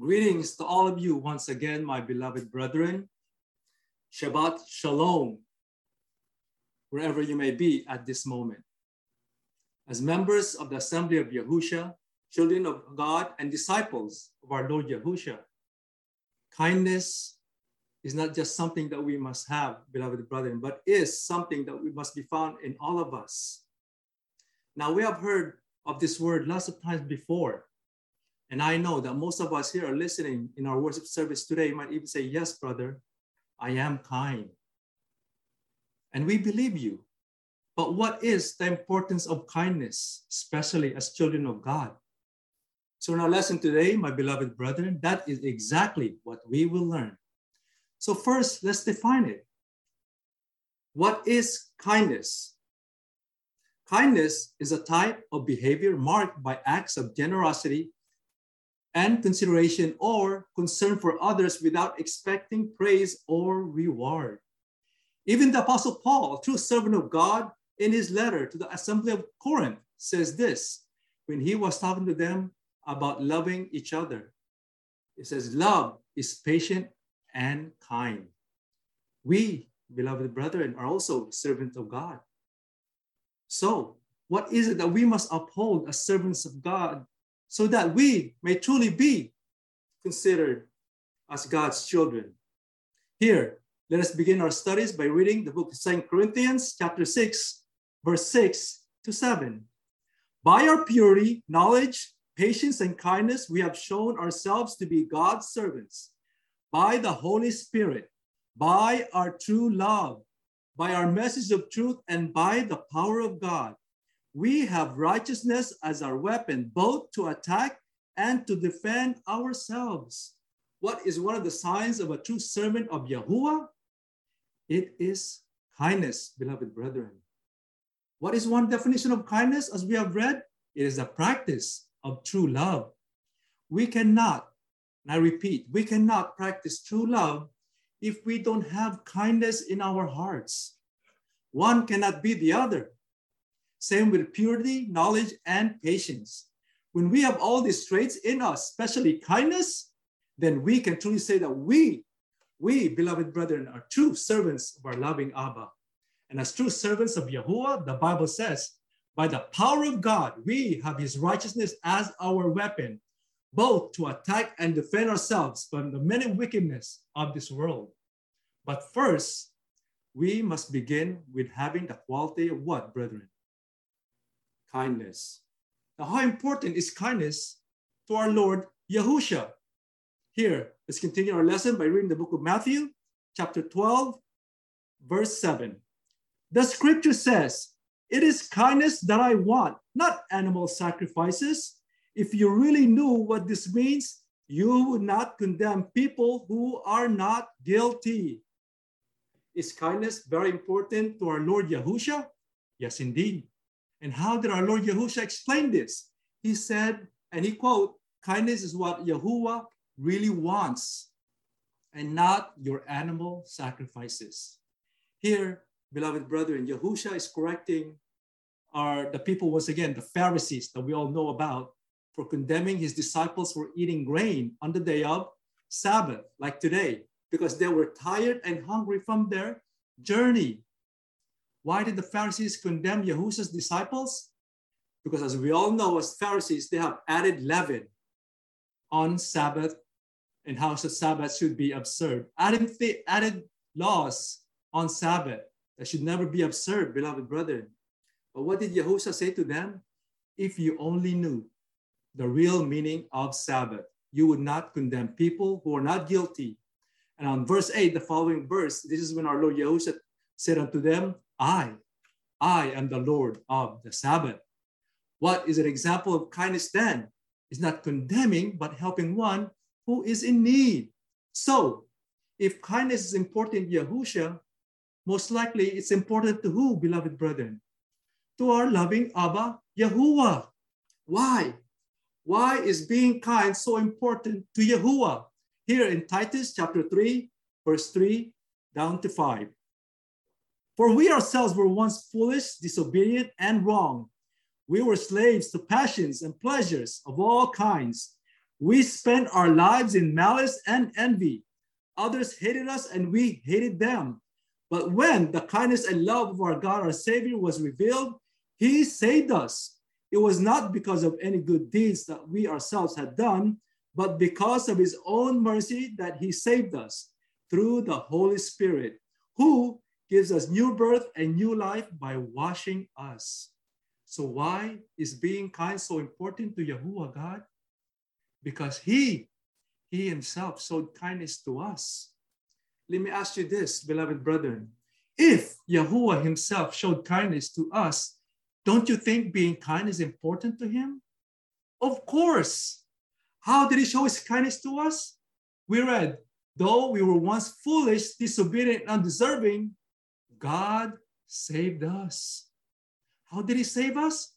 Greetings to all of you once again, my beloved brethren. Shabbat Shalom, wherever you may be at this moment. As members of the Assembly of Yahusha, children of God, and disciples of our Lord Yahusha, kindness is not just something that we must have, beloved brethren, but is something that we must be found in all of us. Now, we have heard of this word lots of times before. And I know that most of us here are listening in our worship service today might even say, Yes, brother, I am kind. And we believe you. But what is the importance of kindness, especially as children of God? So, in our lesson today, my beloved brethren, that is exactly what we will learn. So, first, let's define it. What is kindness? Kindness is a type of behavior marked by acts of generosity and consideration or concern for others without expecting praise or reward. Even the Apostle Paul, true servant of God, in his letter to the assembly of Corinth, says this when he was talking to them about loving each other. He says, Love is patient and kind. We, beloved brethren, are also servants of God. So, what is it that we must uphold as servants of God so that we may truly be considered as God's children. Here, let us begin our studies by reading the book of Second Corinthians, chapter 6, verse 6 to 7. By our purity, knowledge, patience, and kindness, we have shown ourselves to be God's servants. By the Holy Spirit, by our true love, by our message of truth, and by the power of God, we have righteousness as our weapon, both to attack and to defend ourselves. What is one of the signs of a true servant of Yahuwah? It is kindness, beloved brethren. What is one definition of kindness as we have read? It is a practice of true love. We cannot, and I repeat, we cannot practice true love if we don't have kindness in our hearts. One cannot be the other. Same with purity, knowledge, and patience. When we have all these traits in us, especially kindness, then we can truly say that we, we, beloved brethren, are true servants of our loving Abba. And as true servants of Yahuwah, the Bible says, by the power of God, we have his righteousness as our weapon, both to attack and defend ourselves from the many wickedness of this world. But first, we must begin with having the quality of what, brethren? Kindness. Now, how important is kindness to our Lord Yahusha? Here, let's continue our lesson by reading the book of Matthew, chapter 12, verse 7. The scripture says, It is kindness that I want, not animal sacrifices. If you really knew what this means, you would not condemn people who are not guilty. Is kindness very important to our Lord Yahusha? Yes, indeed. And how did our Lord Yahushua explain this? He said, and he quote, kindness is what Yahuwah really wants and not your animal sacrifices. Here, beloved brethren, Yahusha is correcting our, the people once again, the Pharisees that we all know about, for condemning his disciples for eating grain on the day of Sabbath, like today, because they were tired and hungry from their journey. Why did the Pharisees condemn Yahusha's disciples? Because as we all know, as Pharisees, they have added leaven on Sabbath and how the Sabbath should be observed. Added, added laws on Sabbath that should never be observed, beloved brethren. But what did Yahusha say to them? If you only knew the real meaning of Sabbath, you would not condemn people who are not guilty. And on verse 8, the following verse, this is when our Lord Yahusha said unto them, I, I am the Lord of the Sabbath. What is an example of kindness then? Is not condemning, but helping one who is in need. So, if kindness is important Yahusha, most likely it's important to who, beloved brethren? To our loving Abba Yahuwah. Why? Why is being kind so important to Yahuwah? Here in Titus chapter 3, verse 3 down to 5. For we ourselves were once foolish, disobedient, and wrong. We were slaves to passions and pleasures of all kinds. We spent our lives in malice and envy. Others hated us and we hated them. But when the kindness and love of our God, our Savior, was revealed, He saved us. It was not because of any good deeds that we ourselves had done, but because of His own mercy that He saved us through the Holy Spirit, who gives us new birth and new life by washing us. So, why is being kind so important to Yahuwah God? Because He, He Himself showed kindness to us. Let me ask you this, beloved brethren. If Yahuwah Himself showed kindness to us, don't you think being kind is important to Him? Of course. How did He show His kindness to us? We read, though we were once foolish, disobedient, undeserving, God saved us. How did He save us?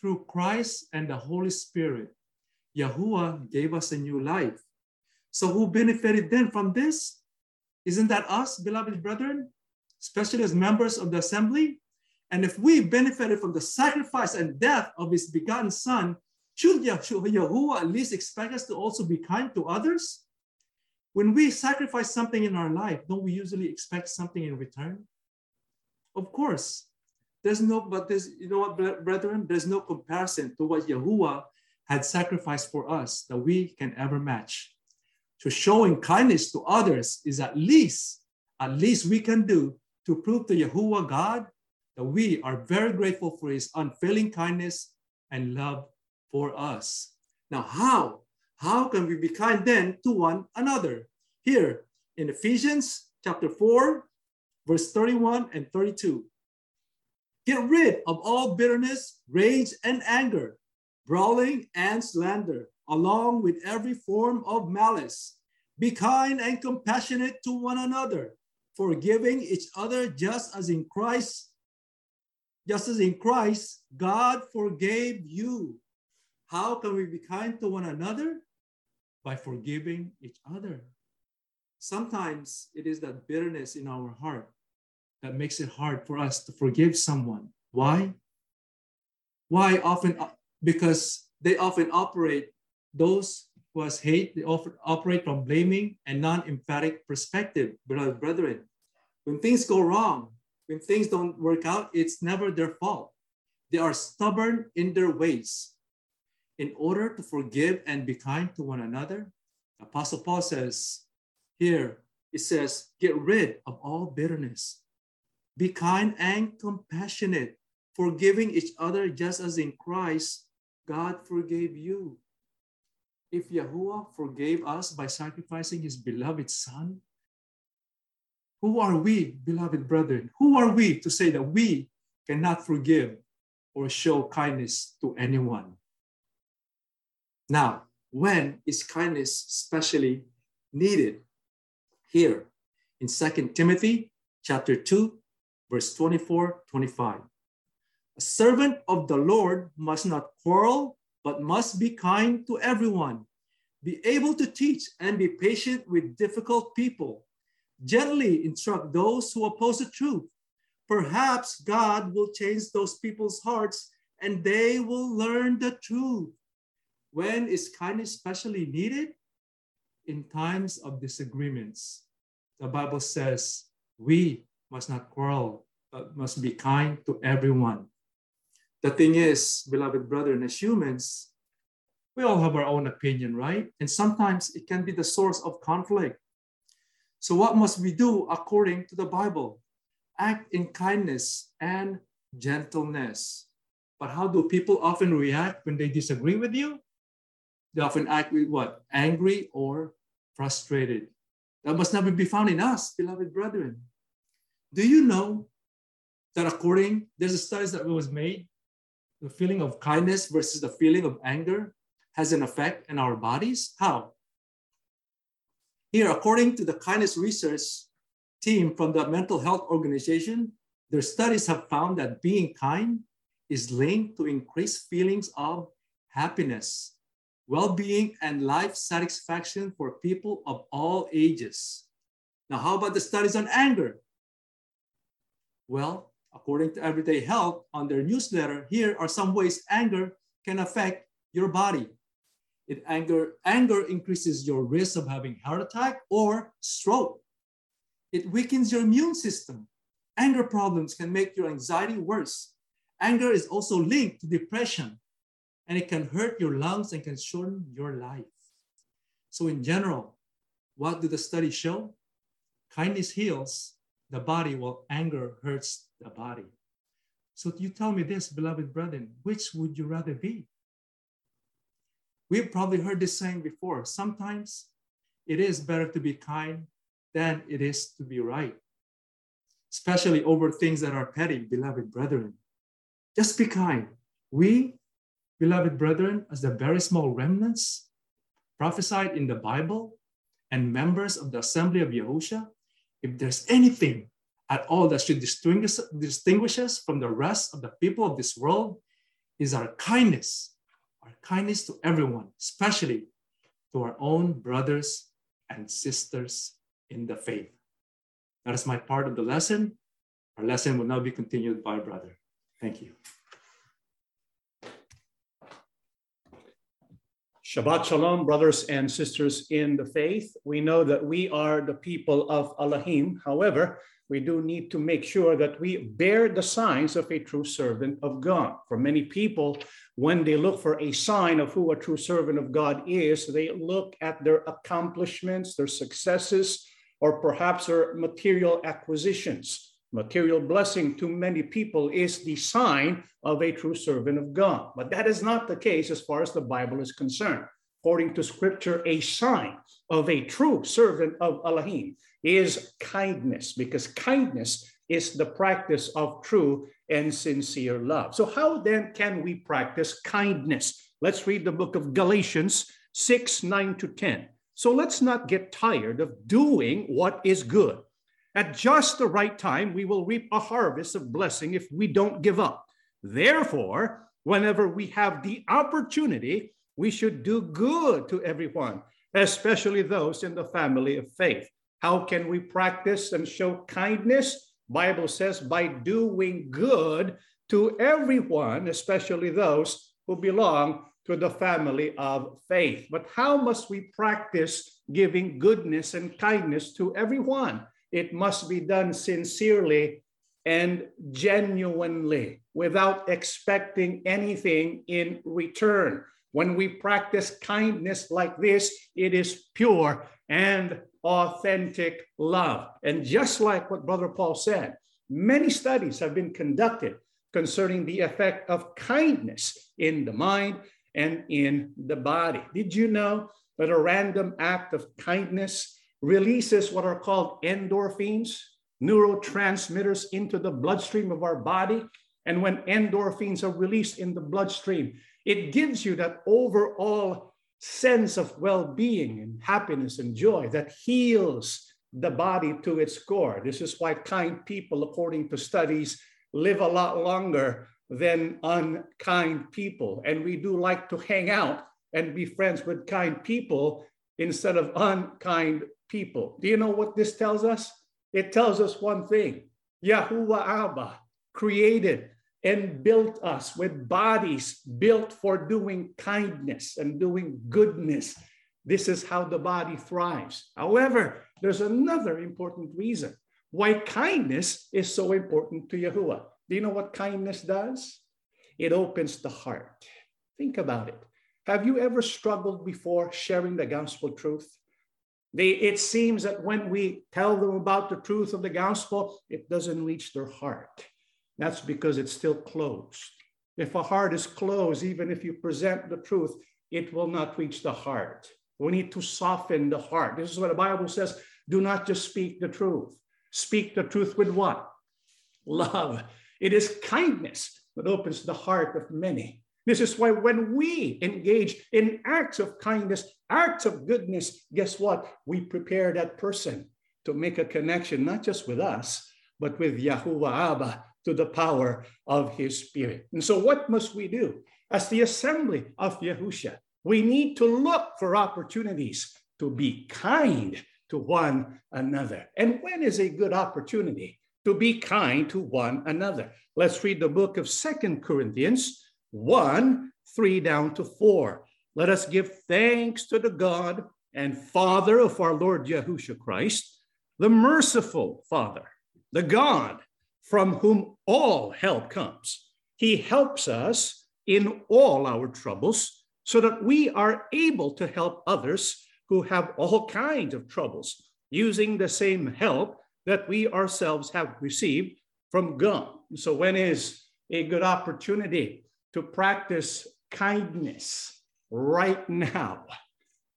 Through Christ and the Holy Spirit. Yahuwah gave us a new life. So, who benefited then from this? Isn't that us, beloved brethren, especially as members of the assembly? And if we benefited from the sacrifice and death of his begotten Son, should Yahuwah at least expect us to also be kind to others? When we sacrifice something in our life, don't we usually expect something in return? Of course. There's no, but there's, you know what, brethren? There's no comparison to what Yahuwah had sacrificed for us that we can ever match. To showing kindness to others is at least, at least we can do to prove to Yahuwah God that we are very grateful for his unfailing kindness and love for us. Now, how? How can we be kind then to one another? Here in Ephesians chapter 4, verse 31 and 32. Get rid of all bitterness, rage, and anger, brawling and slander, along with every form of malice. Be kind and compassionate to one another, forgiving each other just as in Christ, just as in Christ, God forgave you. How can we be kind to one another? By forgiving each other. Sometimes it is that bitterness in our heart that makes it hard for us to forgive someone. Why? Why often? Uh, because they often operate, those who has hate, they often operate from blaming and non-emphatic perspective, beloved brethren. When things go wrong, when things don't work out, it's never their fault. They are stubborn in their ways. In order to forgive and be kind to one another, Apostle Paul says here, it says, get rid of all bitterness, be kind and compassionate, forgiving each other just as in Christ God forgave you. If Yahuwah forgave us by sacrificing his beloved Son, who are we, beloved brethren? Who are we to say that we cannot forgive or show kindness to anyone? Now, when is kindness especially needed? Here in 2 Timothy chapter 2, verse 24, 25. A servant of the Lord must not quarrel, but must be kind to everyone, be able to teach and be patient with difficult people, gently instruct those who oppose the truth. Perhaps God will change those people's hearts and they will learn the truth. When is kindness especially needed? In times of disagreements. The Bible says we must not quarrel, but must be kind to everyone. The thing is, beloved brethren, as humans, we all have our own opinion, right? And sometimes it can be the source of conflict. So, what must we do according to the Bible? Act in kindness and gentleness. But how do people often react when they disagree with you? They often act with what? Angry or frustrated. That must never be found in us, beloved brethren. Do you know that according, there's a study that was made, the feeling of kindness versus the feeling of anger has an effect in our bodies? How? Here, according to the kindness research team from the Mental Health Organization, their studies have found that being kind is linked to increased feelings of happiness, well-being, and life satisfaction for people of all ages. Now, how about the studies on anger? Well, according to Everyday Health on their newsletter, here are some ways anger can affect your body. It anger, anger increases your risk of having heart attack or stroke. It weakens your immune system. Anger problems can make your anxiety worse. Anger is also linked to depression and it can hurt your lungs and can shorten your life. So in general, what do the studies show? Kindness heals the body while anger hurts the body. So you tell me this, beloved brethren, which would you rather be? We've probably heard this saying before. Sometimes it is better to be kind than it is to be right, especially over things that are petty, beloved brethren. Just be kind. We, beloved brethren, as the very small remnants prophesied in the Bible and members of the assembly of Yahusha, if there's anything at all that should distinguish, distinguish us from the rest of the people of this world, is our kindness, our kindness to everyone, especially to our own brothers and sisters in the faith. That is my part of the lesson. Our lesson will now be continued by brother. Thank you. Shabbat Shalom, brothers and sisters in the faith. We know that we are the people of Elohim. However, we do need to make sure that we bear the signs of a true servant of God. For many people, when they look for a sign of who a true servant of God is, they look at their accomplishments, their successes, or perhaps their material acquisitions. Material blessing to many people is the sign of a true servant of God. But that is not the case as far as the Bible is concerned. According to scripture, a sign of a true servant of Elohim is kindness, because kindness is the practice of true and sincere love. So, how then can we practice kindness? Let's read the book of Galatians 6 9 to 10. So, let's not get tired of doing what is good. At just the right time, we will reap a harvest of blessing if we don't give up. Therefore, whenever we have the opportunity, we should do good to everyone, especially those in the family of faith. How can we practice and show kindness? Bible says by doing good to everyone, especially those who belong to the family of faith. But how must we practice giving goodness and kindness to everyone? It must be done sincerely and genuinely without expecting anything in return. When we practice kindness like this, it is pure and authentic love. And just like what Brother Paul said, many studies have been conducted concerning the effect of kindness in the mind and in the body. Did you know that a random act of kindness releases what are called endorphins, neurotransmitters into the bloodstream of our body? And when endorphins are released in the bloodstream, it gives you that overall sense of well being and happiness and joy that heals the body to its core. This is why kind people, according to studies, live a lot longer than unkind people. And we do like to hang out and be friends with kind people instead of unkind people. Do you know what this tells us? It tells us one thing Yahuwah Abba created and built us with bodies built for doing kindness and doing goodness. This is how the body thrives. However, there's another important reason why kindness is so important to Yahuwah. Do you know what kindness does? It opens the heart. Think about it. Have you ever struggled before sharing the gospel truth? They, it seems that when we tell them about the truth of the gospel, it doesn't reach their heart. That's because it's still closed. If a heart is closed, even if you present the truth, it will not reach the heart. We need to soften the heart. This is what the Bible says do not just speak the truth. Speak the truth with what? Love. It is kindness that opens the heart of many. This is why when we engage in acts of kindness, acts of goodness, guess what? We prepare that person to make a connection, not just with us, but with Yahuwah Abba, to the power of his spirit. And so, what must we do? As the assembly of Yahusha, we need to look for opportunities to be kind to one another. And when is a good opportunity to be kind to one another? Let's read the book of Second Corinthians 1 3 down to 4. let us give thanks to the God and Father of our Lord Yahushua Christ, the merciful Father, the God from whom all help comes. He helps us in all our troubles so that we are able to help others who have all kinds of troubles using the same help that we ourselves have received from God. So, when is a good opportunity to practice kindness? Right now.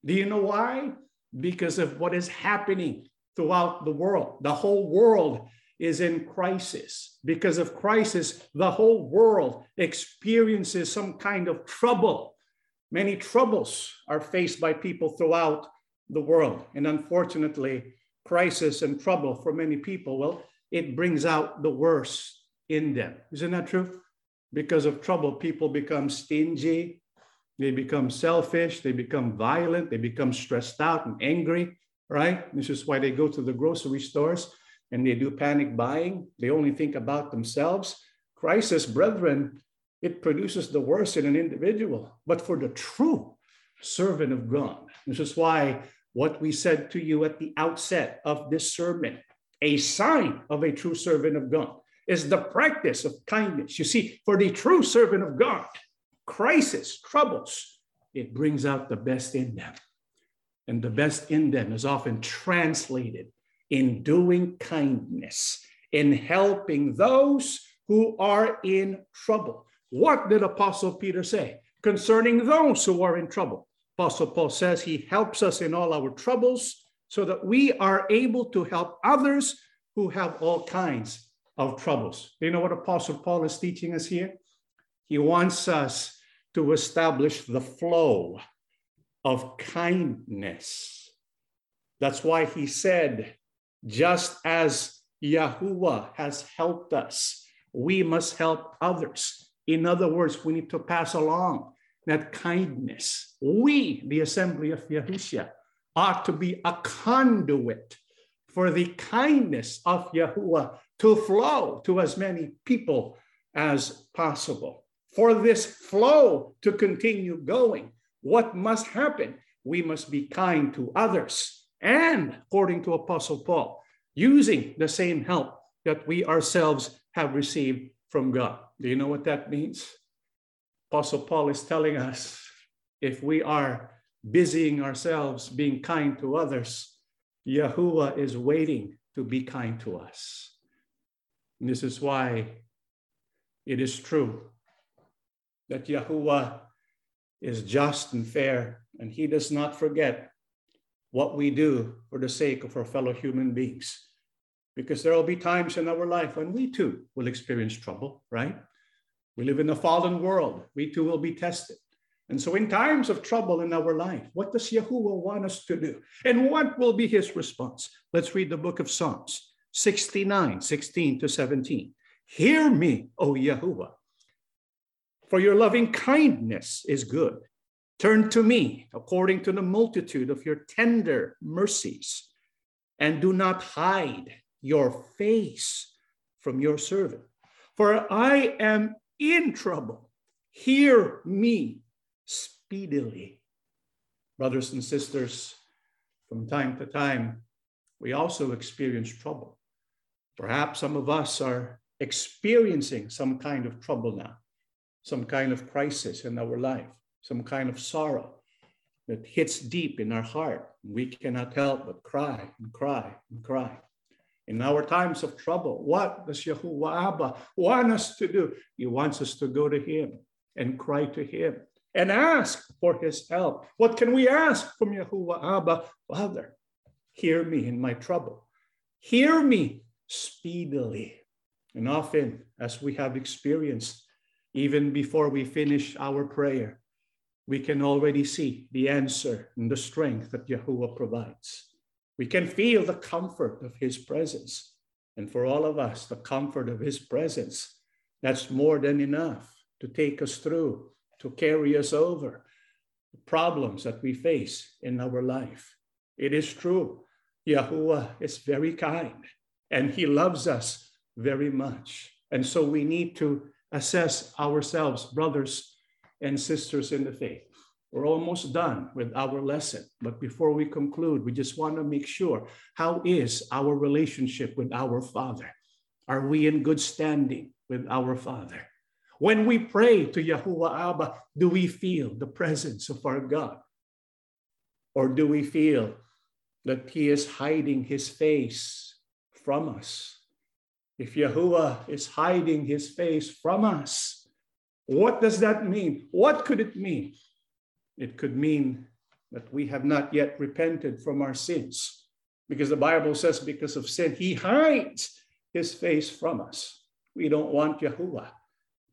Do you know why? Because of what is happening throughout the world. The whole world is in crisis. Because of crisis, the whole world experiences some kind of trouble. Many troubles are faced by people throughout the world. And unfortunately, crisis and trouble for many people, well, it brings out the worst in them. Isn't that true? Because of trouble, people become stingy, they become selfish, they become violent, they become stressed out and angry, right? This is why they go to the grocery stores and they do panic buying. They only think about themselves. Crisis, brethren, it produces the worst in an individual. But for the true servant of God, this is why what we said to you at the outset of this sermon, a sign of a true servant of God is the practice of kindness. You see, for the true servant of God, crisis, troubles, it brings out the best in them. And the best in them is often translated in doing kindness, in helping those who are in trouble. What did Apostle Peter say concerning those who are in trouble? Apostle Paul says he helps us in all our troubles so that we are able to help others who have all kinds of troubles. You know what Apostle Paul is teaching us here? He wants us to establish the flow of kindness. That's why he said, just as Yahuwah has helped us, we must help others. In other words, we need to pass along that kindness. We, the assembly of Yahushua, ought to be a conduit for the kindness of Yahuwah to flow to as many people as possible. For this flow to continue going, what must happen? We must be kind to others. And according to Apostle Paul, using the same help that we ourselves have received from God. Do you know what that means? Apostle Paul is telling us if we are busying ourselves being kind to others, Yahuwah is waiting to be kind to us. And this is why it is true that Yahuwah is just and fair, and he does not forget what we do for the sake of our fellow human beings. Because there will be times in our life when we too will experience trouble, right? We live in a fallen world. We too will be tested. And so, in times of trouble in our life, what does Yahuwah want us to do? And what will be his response? Let's read the book of Psalms 69, 16 to 17. Hear me, O Yahuwah, for your loving kindness is good. Turn to me according to the multitude of your tender mercies, and do not hide your face from your servant. For I am in trouble. Hear me speedily. Brothers and sisters, from time to time, we also experience trouble. Perhaps some of us are experiencing some kind of trouble now, some kind of crisis in our life, some kind of sorrow that hits deep in our heart. We cannot help but cry and cry and cry. In our times of trouble, what does Yahuwah Abba want us to do? He wants us to go to Him and cry to Him and ask for His help. What can we ask from Yahuwah Abba? Father, hear me in my trouble. Hear me speedily. And often, as we have experienced, even before we finish our prayer, we can already see the answer and the strength that Yahuwah provides. We can feel the comfort of his presence. And for all of us, the comfort of his presence, that's more than enough to take us through, to carry us over the problems that we face in our life. It is true, Yahuwah is very kind and he loves us very much. And so we need to assess ourselves, brothers and sisters in the faith. We're almost done with our lesson. But before we conclude, we just want to make sure how is our relationship with our Father? Are we in good standing with our Father? When we pray to Yahuwah Abba, do we feel the presence of our God? Or do we feel that He is hiding His face from us? If Yahuwah is hiding His face from us, what does that mean? What could it mean? It could mean that we have not yet repented from our sins. Because the Bible says, because of sin, he hides his face from us. We don't want Yahuwah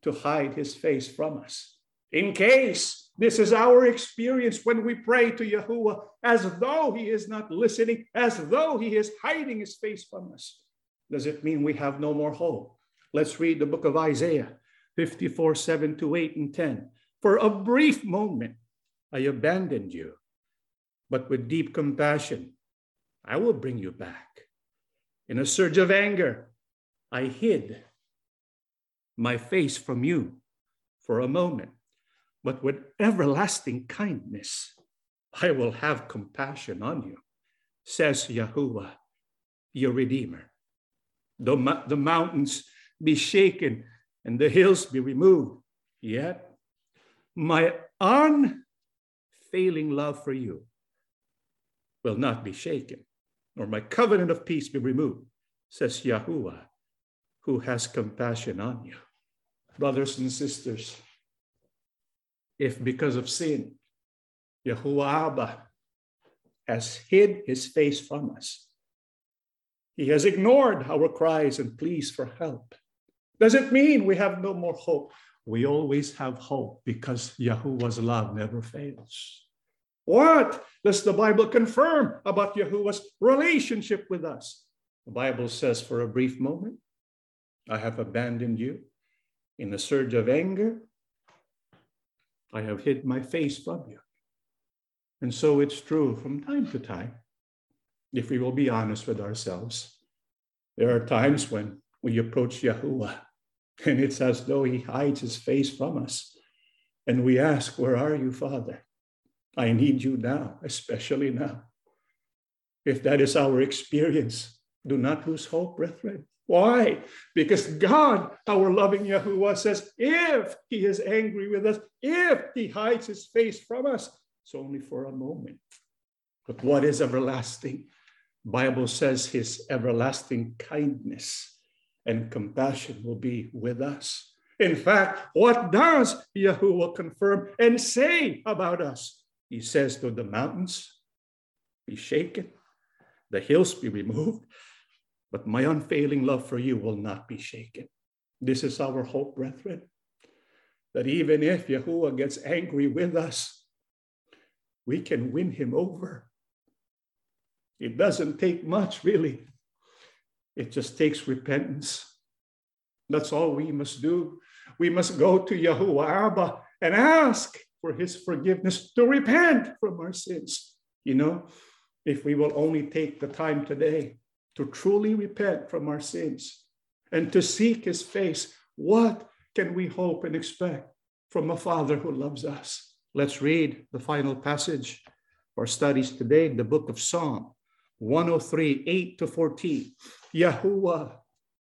to hide his face from us. In case this is our experience when we pray to Yahuwah as though he is not listening, as though he is hiding his face from us, does it mean we have no more hope? Let's read the book of Isaiah 54 7 to 8 and 10. For a brief moment, I abandoned you, but with deep compassion, I will bring you back. In a surge of anger, I hid my face from you for a moment, but with everlasting kindness, I will have compassion on you, says Yahuwah, your Redeemer. The, the mountains be shaken and the hills be removed, yet my un unfailing love for you will not be shaken, nor my covenant of peace be removed, says Yahuwah, who has compassion on you. Brothers and sisters, if because of sin, Yahuwah Abba has hid his face from us, he has ignored our cries and pleas for help. Does it mean we have no more hope? We always have hope because Yahuwah's love never fails. What does the Bible confirm about Yahuwah's relationship with us? The Bible says, for a brief moment, I have abandoned you. In a surge of anger, I have hid my face from you. And so it's true from time to time, if we will be honest with ourselves. There are times when we approach Yahuwah and it's as though he hides his face from us. And we ask, Where are you, Father? I need you now, especially now. If that is our experience, do not lose hope, brethren. Why? Because God, our loving Yahuwah, says, if he is angry with us, if he hides his face from us, it's only for a moment. But what is everlasting? Bible says his everlasting kindness and compassion will be with us. In fact, what does Yahuwah confirm and say about us? He says to the mountains, be shaken, the hills be removed, but my unfailing love for you will not be shaken. This is our hope, brethren, that even if Yahuwah gets angry with us, we can win him over. It doesn't take much, really. It just takes repentance. That's all we must do. We must go to Yahuwah Abba and ask for his forgiveness to repent from our sins. You know, if we will only take the time today to truly repent from our sins and to seek his face, what can we hope and expect from a father who loves us? Let's read the final passage for studies today in the book of Psalm 103, 8 to 14. Yahuwah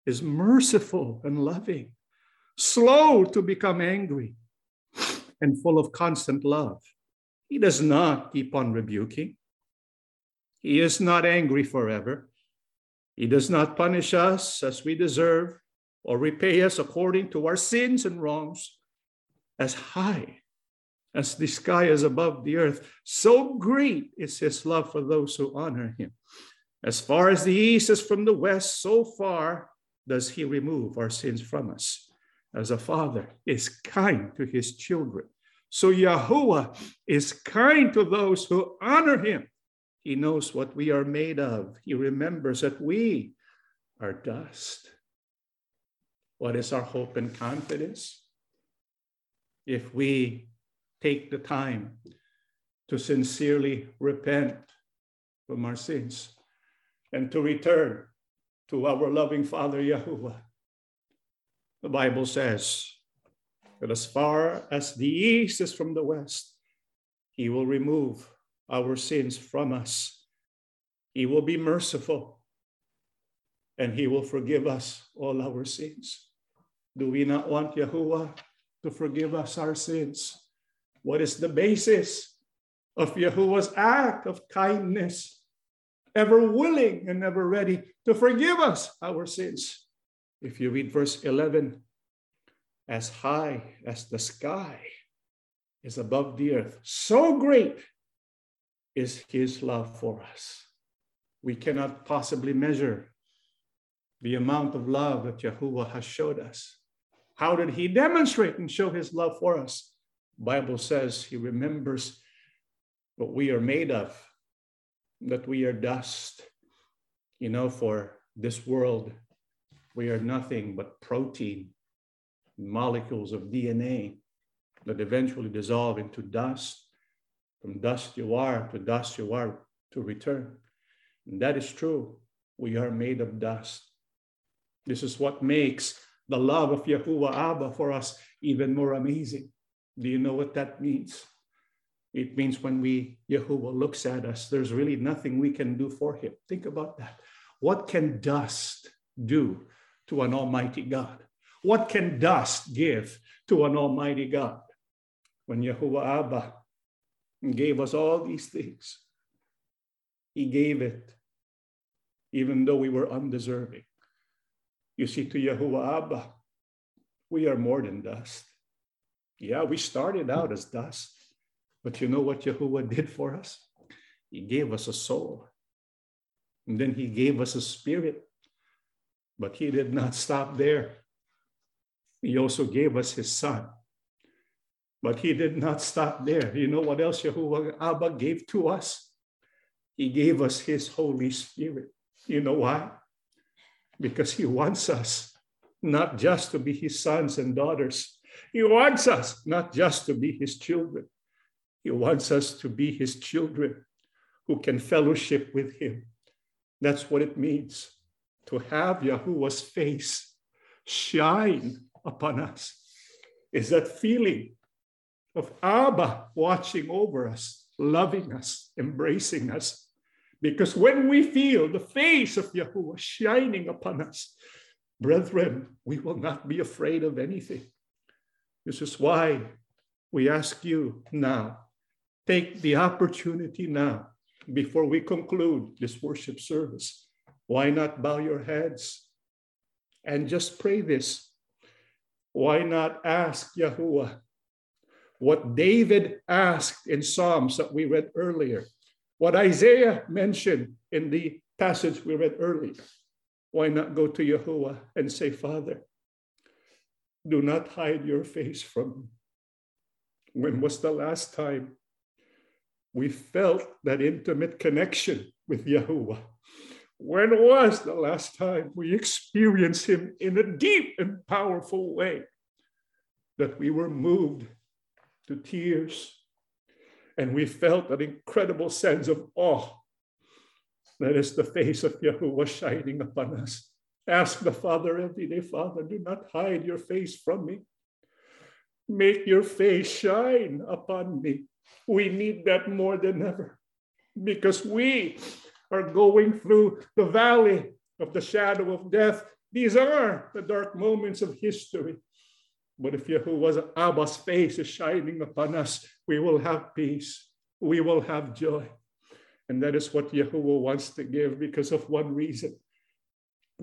is merciful and loving, slow to become angry, and full of constant love. He does not keep on rebuking. He is not angry forever. He does not punish us as we deserve or repay us according to our sins and wrongs. As high as the sky is above the earth, so great is his love for those who honor him. As far as the east is from the west, so far does he remove our sins from us. As a father is kind to his children, so Yahuwah is kind to those who honor him. He knows what we are made of. He remembers that we are dust. What is our hope and confidence? If we take the time to sincerely repent from our sins and to return to our loving Father Yahuwah. The Bible says that as far as the east is from the west, He will remove our sins from us. He will be merciful and he will forgive us all our sins. Do we not want Yahuwah to forgive us our sins? What is the basis of Yahuwah's act of kindness? Ever willing and ever ready to forgive us our sins. If you read verse 11, as high as the sky is above the earth, so great is his love for us. We cannot possibly measure the amount of love that Yahuwah has showed us. How did he demonstrate and show his love for us? Bible says he remembers what we are made of, that we are dust. You know, for this world, we are nothing but protein, molecules of DNA that eventually dissolve into dust. From dust you are, to dust you are to return. And that is true. We are made of dust. This is what makes the love of Yahuwah Abba for us even more amazing. Do you know what that means? It means when we Yahuwah looks at us, there's really nothing we can do for him. Think about that. What can dust do to an almighty God? What can dust give to an almighty God? When Yahuwah Abba gave us all these things, he gave it even though we were undeserving. You see, to Yahuwah Abba, we are more than dust. Yeah, we started out as dust, but you know what Yahuwah did for us? He gave us a soul. And then he gave us a spirit. But he did not stop there. He also gave us his son. But he did not stop there. You know what else Yahuwah Abba gave to us? He gave us his Holy Spirit. You know why? because he wants us not just to be his sons and daughters. He wants us not just to be his children. He wants us to be his children who can fellowship with him. That's what it means to have Yahuwah's face shine upon us. Is that feeling of Abba watching over us, loving us, embracing us, because when we feel the face of Yahuwah shining upon us, brethren, we will not be afraid of anything. This is why we ask you now, take the opportunity now before we conclude this worship service. Why not bow your heads and just pray this? Why not ask Yahuwah what David asked in Psalms that we read earlier? What Isaiah mentioned in the passage we read earlier. Why not go to Yahuwah and say, Father, do not hide your face from me. When was the last time we felt that intimate connection with Yahuwah? When was the last time we experienced Him in a deep and powerful way that we were moved to tears and we felt an incredible sense of awe. That is the face of Yahuwah shining upon us. Ask the Father every day, Father, do not hide your face from me. Make your face shine upon me. We need that more than ever because we are going through the valley of the shadow of death. These are the dark moments of history. But if Yahuwah's Abba's face is shining upon us, we will have peace. We will have joy. And that is what Yahuwah wants to give because of one reason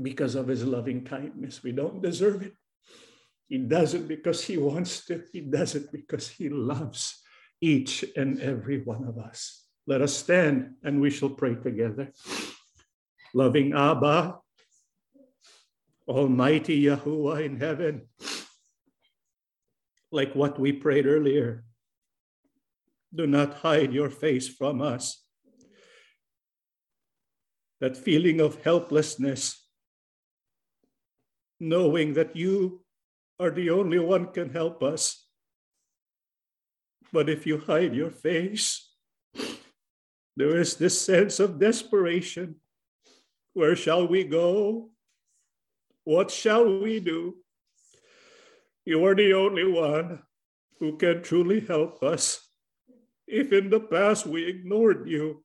because of his loving kindness. We don't deserve it. He does it because he wants to, he does it because he loves each and every one of us. Let us stand and we shall pray together. Loving Abba, Almighty Yahuwah in heaven like what we prayed earlier. Do not hide your face from us. That feeling of helplessness, knowing that you are the only one can help us. But if you hide your face, there is this sense of desperation. Where shall we go? What shall we do? You are the only one who can truly help us if in the past we ignored you,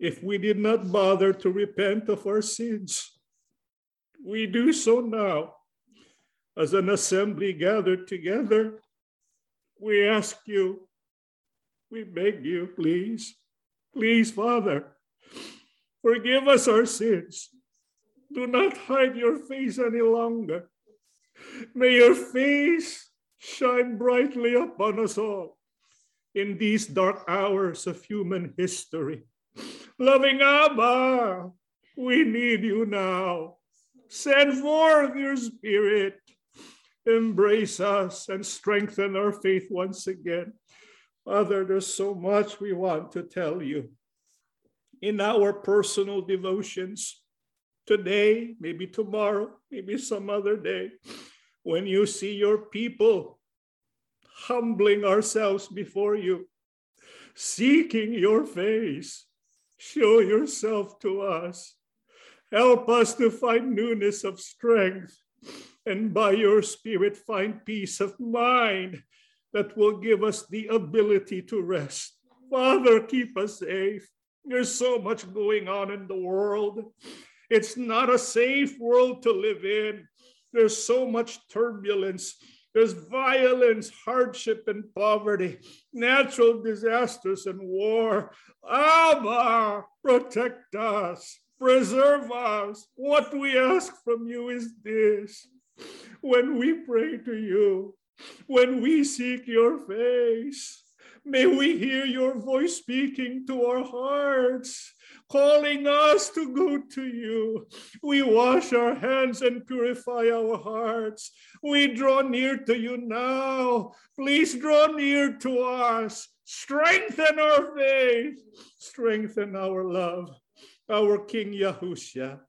if we did not bother to repent of our sins, we do so now as an assembly gathered together. We ask you, we beg you, please, please, Father, forgive us our sins. Do not hide your face any longer. May your face shine brightly upon us all in these dark hours of human history. Loving Abba, we need you now. Send forth your spirit. Embrace us and strengthen our faith once again. Father, there's so much we want to tell you. In our personal devotions, today, maybe tomorrow, maybe some other day, when you see your people humbling ourselves before you, seeking your face, show yourself to us. Help us to find newness of strength and by your Spirit find peace of mind that will give us the ability to rest. Father, keep us safe. There's so much going on in the world. It's not a safe world to live in. There's so much turbulence. There's violence, hardship, and poverty, natural disasters, and war. Abba, protect us, preserve us. What we ask from you is this when we pray to you, when we seek your face, may we hear your voice speaking to our hearts calling us to go to you. We wash our hands and purify our hearts. We draw near to you now. Please draw near to us. Strengthen our faith. Strengthen our love. Our King Yahushua.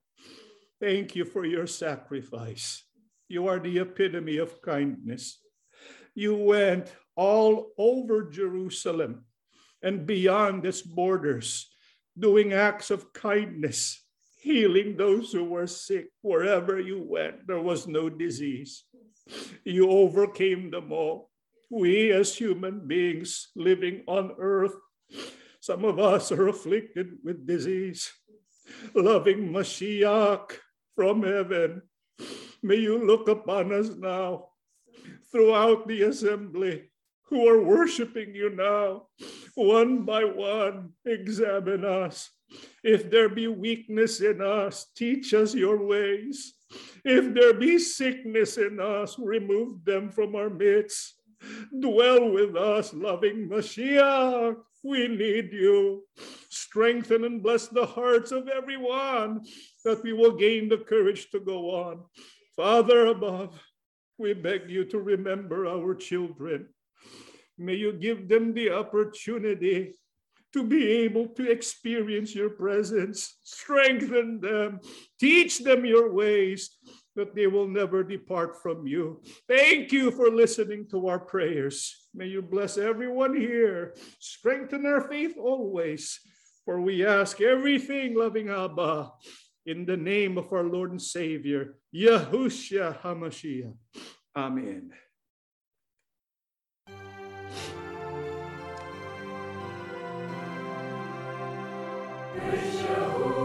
Thank you for your sacrifice. You are the epitome of kindness. You went all over Jerusalem and beyond its borders doing acts of kindness, healing those who were sick wherever you went. There was no disease. You overcame them all. We, as human beings living on earth, some of us are afflicted with disease. Loving Mashiach from heaven, may you look upon us now throughout the assembly who are worshiping you now, one by one, examine us. If there be weakness in us, teach us your ways. If there be sickness in us, remove them from our midst. Dwell with us, loving Mashiach. We need you. Strengthen and bless the hearts of everyone that we will gain the courage to go on. Father above, we beg you to remember our children. May you give them the opportunity to be able to experience your presence. Strengthen them, teach them your ways, that they will never depart from you. Thank you for listening to our prayers. May you bless everyone here, strengthen our faith always. For we ask everything, loving Abba, in the name of our Lord and Savior, Yahushua HaMashiach. Amen. Yeshua.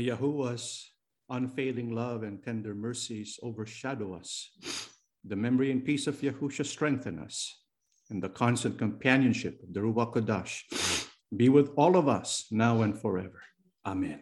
May Yahuwah's unfailing love and tender mercies overshadow us. The memory and peace of Yahushua strengthen us, and the constant companionship of the Ruach Kodesh be with all of us now and forever. Amen.